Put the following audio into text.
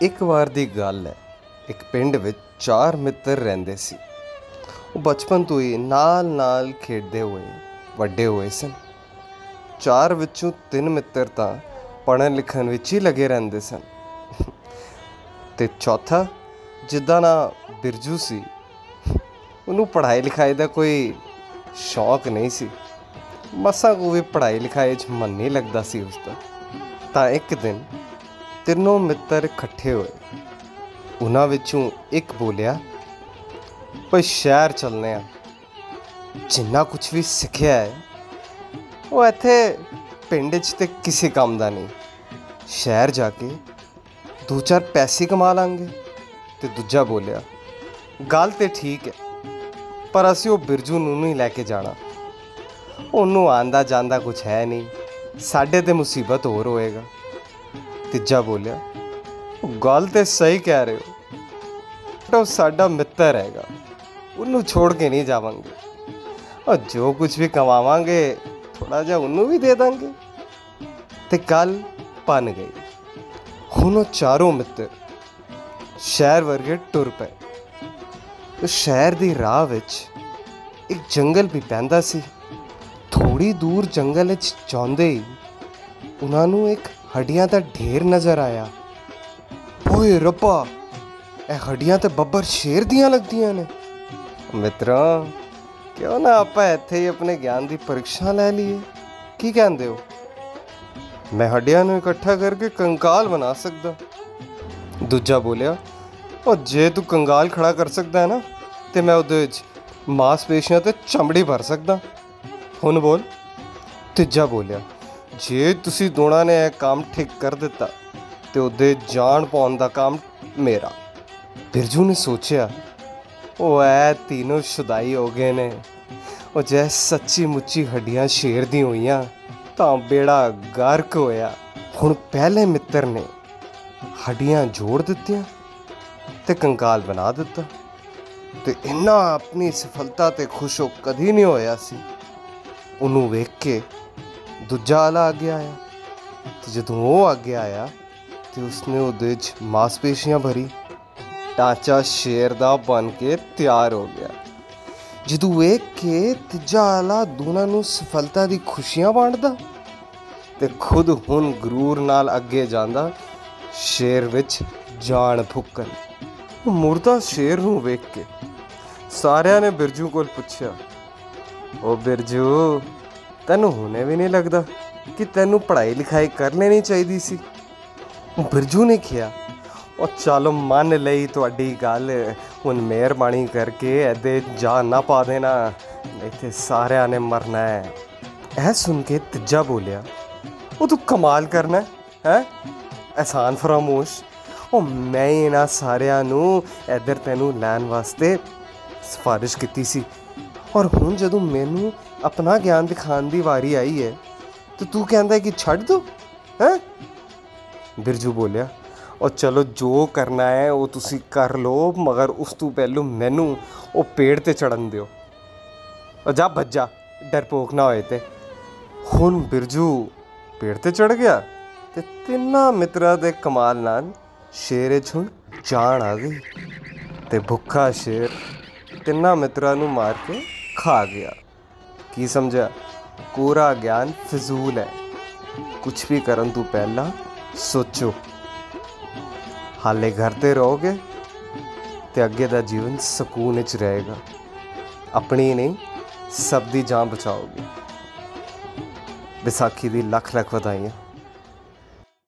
ਇੱਕ ਵਾਰ ਦੀ ਗੱਲ ਹੈ। ਇੱਕ ਪਿੰਡ ਵਿੱਚ ਚਾਰ ਮਿੱਤਰ ਰਹਿੰਦੇ ਸੀ। ਉਹ ਬਚਪਨ ਤੋਂ ਹੀ ਨਾਲ-ਨਾਲ ਖੇਡਦੇ ਹੋਏ, ਵੱਡੇ ਹੋਏ ਸਨ। ਚਾਰ ਵਿੱਚੋਂ ਤਿੰਨ ਮਿੱਤਰ ਤਾਂ ਪੜ੍ਹਨ ਲਿਖਣ ਵਿੱਚ ਹੀ ਲੱਗੇ ਰਹਿੰਦੇ ਸਨ। ਤੇ ਚੌਥਾ, ਜਿੱਦਾਂ ਨਾ ਬਿਰਜੂ ਸੀ, ਉਹਨੂੰ ਪੜ੍ਹਾਈ ਲਿਖਾਈ ਦਾ ਕੋਈ ਸ਼ੌਕ ਨਹੀਂ ਸੀ। ਮਸਾਂ ਕੋ ਵੀ ਪੜ੍ਹਾਈ ਲਿਖਾਈ 'ਚ ਮਨ ਨਹੀਂ ਲੱਗਦਾ ਸੀ ਉਸਦਾ ਤਾਂ ਇੱਕ ਦਿਨ ਤਿੰਨੋਂ ਮਿੱਤਰ ਇਕੱਠੇ ਹੋਏ। ਉਹਨਾਂ ਵਿੱਚੋਂ ਇੱਕ ਬੋਲਿਆ ਪਰ ਸ਼ਹਿਰ ਚੱਲਨੇ ਆ। ਜਿੰਨਾ ਕੁਝ ਵੀ ਸਿੱਖਿਆ ਹੈ, ਉਹ ਇੱਥੇ ਪਿੰਡ 'ਚ ਤੇ ਕਿਸੇ ਕੰਮ ਦਾ ਨਹੀਂ। ਸ਼ਹਿਰ ਜਾ ਕੇ ਦੋ ਚਾਰ ਪੈਸੇ ਕਮਾ ਲਾਂਗੇ। ਤੇ ਦੂਜਾ ਬੋਲਿਆ, ਗੱਲ ਤੇ ਠੀਕ ਹੈ, ਪਰ ਅਸੀਂ ਉਹ ਬਿਰਜੂ ਨੂੰ ਨਹੀਂ ਲੈ ਕੇ ਜਾਣਾ। ਉਹਨੂੰ ਆਂਦਾ ਜਾਂਦਾ ਕੁਝ ਹੈ ਨਹੀਂ, ਸਾਡੇ ਤੇ ਮੁਸੀਬਤ ਹੋਰ ਹੋਏਗਾ। ਤੀਜਾ ਬੋਲਿਆ, "ਉਹ ਗੱਲ ਤੇ ਸਹੀ ਕਹਿ ਰਹੇ ਹੋ ਪਰ ਉਹ ਸਾਡਾ ਮਿੱਤਰ ਹੈਗਾ, ਉਹਨੂੰ ਛੋੜ ਕੇ ਨਹੀਂ ਜਾਵਾਂਗੇ। ਔਰ ਜੋ ਕੁਝ ਵੀ ਕਮਾਵਾਂਗੇ ਥੋੜਾ ਜਿਹਾ ਉਹਨੂੰ ਵੀ ਦੇ ਦਾਂਗੇ। ਤੇ ਕੱਲ ਬਣ ਗਈ। ਹੁਣ ਉਹ ਚਾਰੋਂ ਮਿੱਤਰ ਸ਼ਹਿਰ ਵਰਗੇ ਟੁਰ ਪਏ। ਉਸ ਸ਼ਹਿਰ ਦੀ ਰਾਹ ਵਿੱਚ ਇੱਕ ਜੰਗਲ ਵੀ ਪੈਂਦਾ ਸੀ। ਥੋੜੀ ਦੂਰ ਜੰਗਲ ਵਿੱਚ ਜਾਂਦੇ ਹੀ ਉਹਨਾਂ ਨੂੰ ਇੱਕ ਹੱਡੀਆਂ ਦਾ ਢੇਰ ਨਜ਼ਰ ਆਇਆ। ਓਏ ਰੱਬਾ, ਇਹ ਹੱਡੀਆਂ ਤੇ ਬੱਬਰ ਸ਼ੇਰ ਦੀਆਂ ਲੱਗਦੀਆਂ ਨੇ। ਮਿੱਤਰਾਂ, ਕਿਉਂ ਨਾ ਆਪਾਂ ਇੱਥੇ ਹੀ ਆਪਣੇ ਗਿਆਨ ਦੀ ਪਰੀਖਿਆ ਲੈ ਲਈਏ? ਕੀ ਕਹਿੰਦੇ ਹੋ? ਮੈਂ ਹੱਡੀਆਂ ਨੂੰ ਇਕੱਠਾ ਕਰਕੇ ਕੰਕਾਲ ਬਣਾ ਸਕਦਾ। ਦੂਜਾ ਬੋਲਿਆ, ਉਹ ਜੇ ਤੂੰ ਕੰਗਾਲ ਖੜਾ ਕਰ ਸਕਦਾ ਹੈ ਨਾ, ਤੇ ਮੈਂ ਉਹਦੇ ਵਿੱਚ ਮਾਸਪੇਸ਼ੀਆਂ ਤੇ ਚਮੜੀ ਭਰ ਸਕਦਾ। ਹੁਣ ਬੋਲ। ਤੀਜਾ ਬੋਲਿਆ ਜੇ ਤੁਸੀਂ ਦੋਨਾਂ ਨੇ ਇਹ ਕੰਮ ਠੀਕ ਕਰ ਦਿੱਤਾ ਤੇ ਉਹਦੇ ਜਾਨ ਪਾਉਣ ਦਾ ਕੰਮ ਮੇਰਾ। ਬਿਰਜੂ ਨੇ ਸੋਚਿਆ, ਉਹ ਐ ਤਿੰਨੋਂ ਸ਼ੁਦਾਈ ਹੋ ਗਏ ਨੇ। ਉਹ ਜੇ ਸੱਚੀ ਮੁੱਚੀ ਹੱਡੀਆਂ ਸ਼ੇਰ ਦੀ ਹੋਈਆਂ ਤਾਂ ਬੇੜਾ ਗਰਕ ਹੋਇਆ। ਹੁਣ ਪਹਿਲੇ ਮਿੱਤਰ ਨੇ ਹੱਡੀਆਂ ਜੋੜ ਦਿੱਤੀਆਂ ਤੇ ਕੰਕਾਲ ਬਣਾ ਦਿੱਤਾ। ਤੇ ਇੰਨਾ ਆਪਣੀ ਸਫਲਤਾ ਤੇ ਖੁਸ਼ ਹੋ ਕਦੀ ਨਹੀਂ ਹੋਇਆ ਸੀ। ਉਹਨੂੰ ਵੇਖ ਕੇ ਦੂਜਾ ਆਲਾ ਅੱਗੇ ਆਇਆ ਤੇ ਜਦੋਂ ਉਹ ਅੱਗੇ ਆਇਆ ਤੇ ਉਸਨੇ ਉਹਦੇ 'ਚ ਮਾਸਪੇਸ਼ੀਆਂ ਭਰੀ, ਢਾਂਚਾ ਸ਼ੇਰ ਦਾ ਬਣ ਕੇ ਤਿਆਰ ਹੋ ਗਿਆ। ਜਦੋਂ ਵੇਖ ਕੇ ਤੀਜਾ ਆਲਾ ਦੋਨਾਂ ਨੂੰ ਸਫਲਤਾ ਦੀ ਖੁਸ਼ੀਆਂ ਵੰਡਦਾ ਤੇ ਖੁਦ ਹੁਣ ਗਰੂਰ ਨਾਲ ਅੱਗੇ ਜਾਂਦਾ, ਸ਼ੇਰ ਵਿੱਚ ਜਾਨ ਫੁੱਕਣ। ਉਹ ਮੁਰਦਾ ਸ਼ੇਰ ਨੂੰ ਵੇਖ ਕੇ ਸਾਰਿਆਂ ਨੇ ਬਿਰਜੂ ਕੋਲ ਪੁੱਛਿਆ ਉਹ ਬਿਰਜੂ ਤੈਨੂੰ ਹੁਣੇ ਵੀ ਨਹੀਂ ਲੱਗਦਾ ਕਿ ਤੈਨੂੰ ਪੜ੍ਹਾਈ ਲਿਖਾਈ ਕਰ ਲੈਣੀ ਚਾਹੀਦੀ ਸੀ? ਉਹ ਬਿਰਜੂ ਨੇ ਕਿਹਾ, ਉਹ ਚਲੋ ਮੰਨ ਲਈ ਤੁਹਾਡੀ ਗੱਲ, ਹੁਣ ਮਿਹਰਬਾਨੀ ਕਰਕੇ ਐਦੇ ਜਾਨ ਨਾ ਪਾ ਦੇਣਾ, ਇੱਥੇ ਸਾਰਿਆਂ ਨੇ ਮਰਨਾ ਹੈ। ਇਹ ਸੁਣ ਕੇ ਤੀਜਾ ਬੋਲਿਆ, ਉਹ ਤੂੰ ਕਮਾਲ ਕਰਨਾ ਹੈ, ਹੈਂ? ਆਸਾਨ ਫਰਾਮੋਸ਼। ਉਹ ਮੈਂ ਹੀ ਇਹਨਾਂ ਸਾਰਿਆਂ ਨੂੰ ਇੱਧਰ ਤੈਨੂੰ ਲੈਣ ਵਾਸਤੇ ਸਿਫਾਰਿਸ਼ ਕੀਤੀ ਸੀ। ਔਰ ਹੁਣ ਜਦੋਂ ਮੈਨੂੰ ਆਪਣਾ ਗਿਆਨ ਦਿਖਾਉਣ ਦੀ ਵਾਰੀ ਆਈ ਹੈ, ਤੇ ਤੂੰ ਕਹਿੰਦਾ ਕਿ ਛੱਡ ਦੋ, ਹੈ? ਬਿਰਜੂ ਬੋਲਿਆ, ਉਹ ਚਲੋ ਜੋ ਕਰਨਾ ਹੈ, ਉਹ ਤੁਸੀਂ ਕਰ ਲਓ, ਮਗਰ ਉਸ ਤੋਂ ਪਹਿਲਾਂ ਮੈਨੂੰ ਉਹ ਪੇੜ ਤੇ ਚੜਨ ਦਿਓ। ਉਹ ਜਾ ਭੱਜਾ ਡਰਪੋਕ ਨਾ ਹੋਏ ਤੇ। ਹੁਣ ਬਿਰਜੂ ਪੇੜ ਤੇ ਚੜ ਗਿਆ ਤੇ ਤਿੰਨਾਂ ਮਿੱਤਰਾਂ ਦੇ ਕਮਾਲ ਨਾਲ ਸ਼ੇਰੇ ਛੁਣ ਜਾਣ ਆ ਗਈ ਤੇ ਭੁੱਖਾ ਸ਼ੇਰ ਤਿੰਨਾਂ ਮਿੱਤਰਾਂ ਨੂੰ ਮਾਰ ਕੇ ਖਾ ਗਿਆ। ਕੀ ਸਮਝਿਆ? ਕੋਰਾ ਗਿਆਨ ਫਜ਼ੂਲ ਹੈ। ਕੁਝ ਵੀ ਕਰਨ ਤੋਂ ਪਹਿਲਾਂ ਸੋਚੋ। ਹਾਲੇ ਘਰ ਤੇ ਰਹੋਗੇ ਤੇ ਅੱਗੇ ਦਾ ਜੀਵਨ ਸਕੂਨ ਵਿੱਚ ਰਹੇਗਾ। ਆਪਣੀ ਨਹੀਂ, ਸਭ ਦੀ ਜਾਨ ਬਚਾਓਗੇ। ਵਿਸਾਖੀ ਦੀ ਲੱਖ ਲੱਖ ਵਧਾਈਆਂ।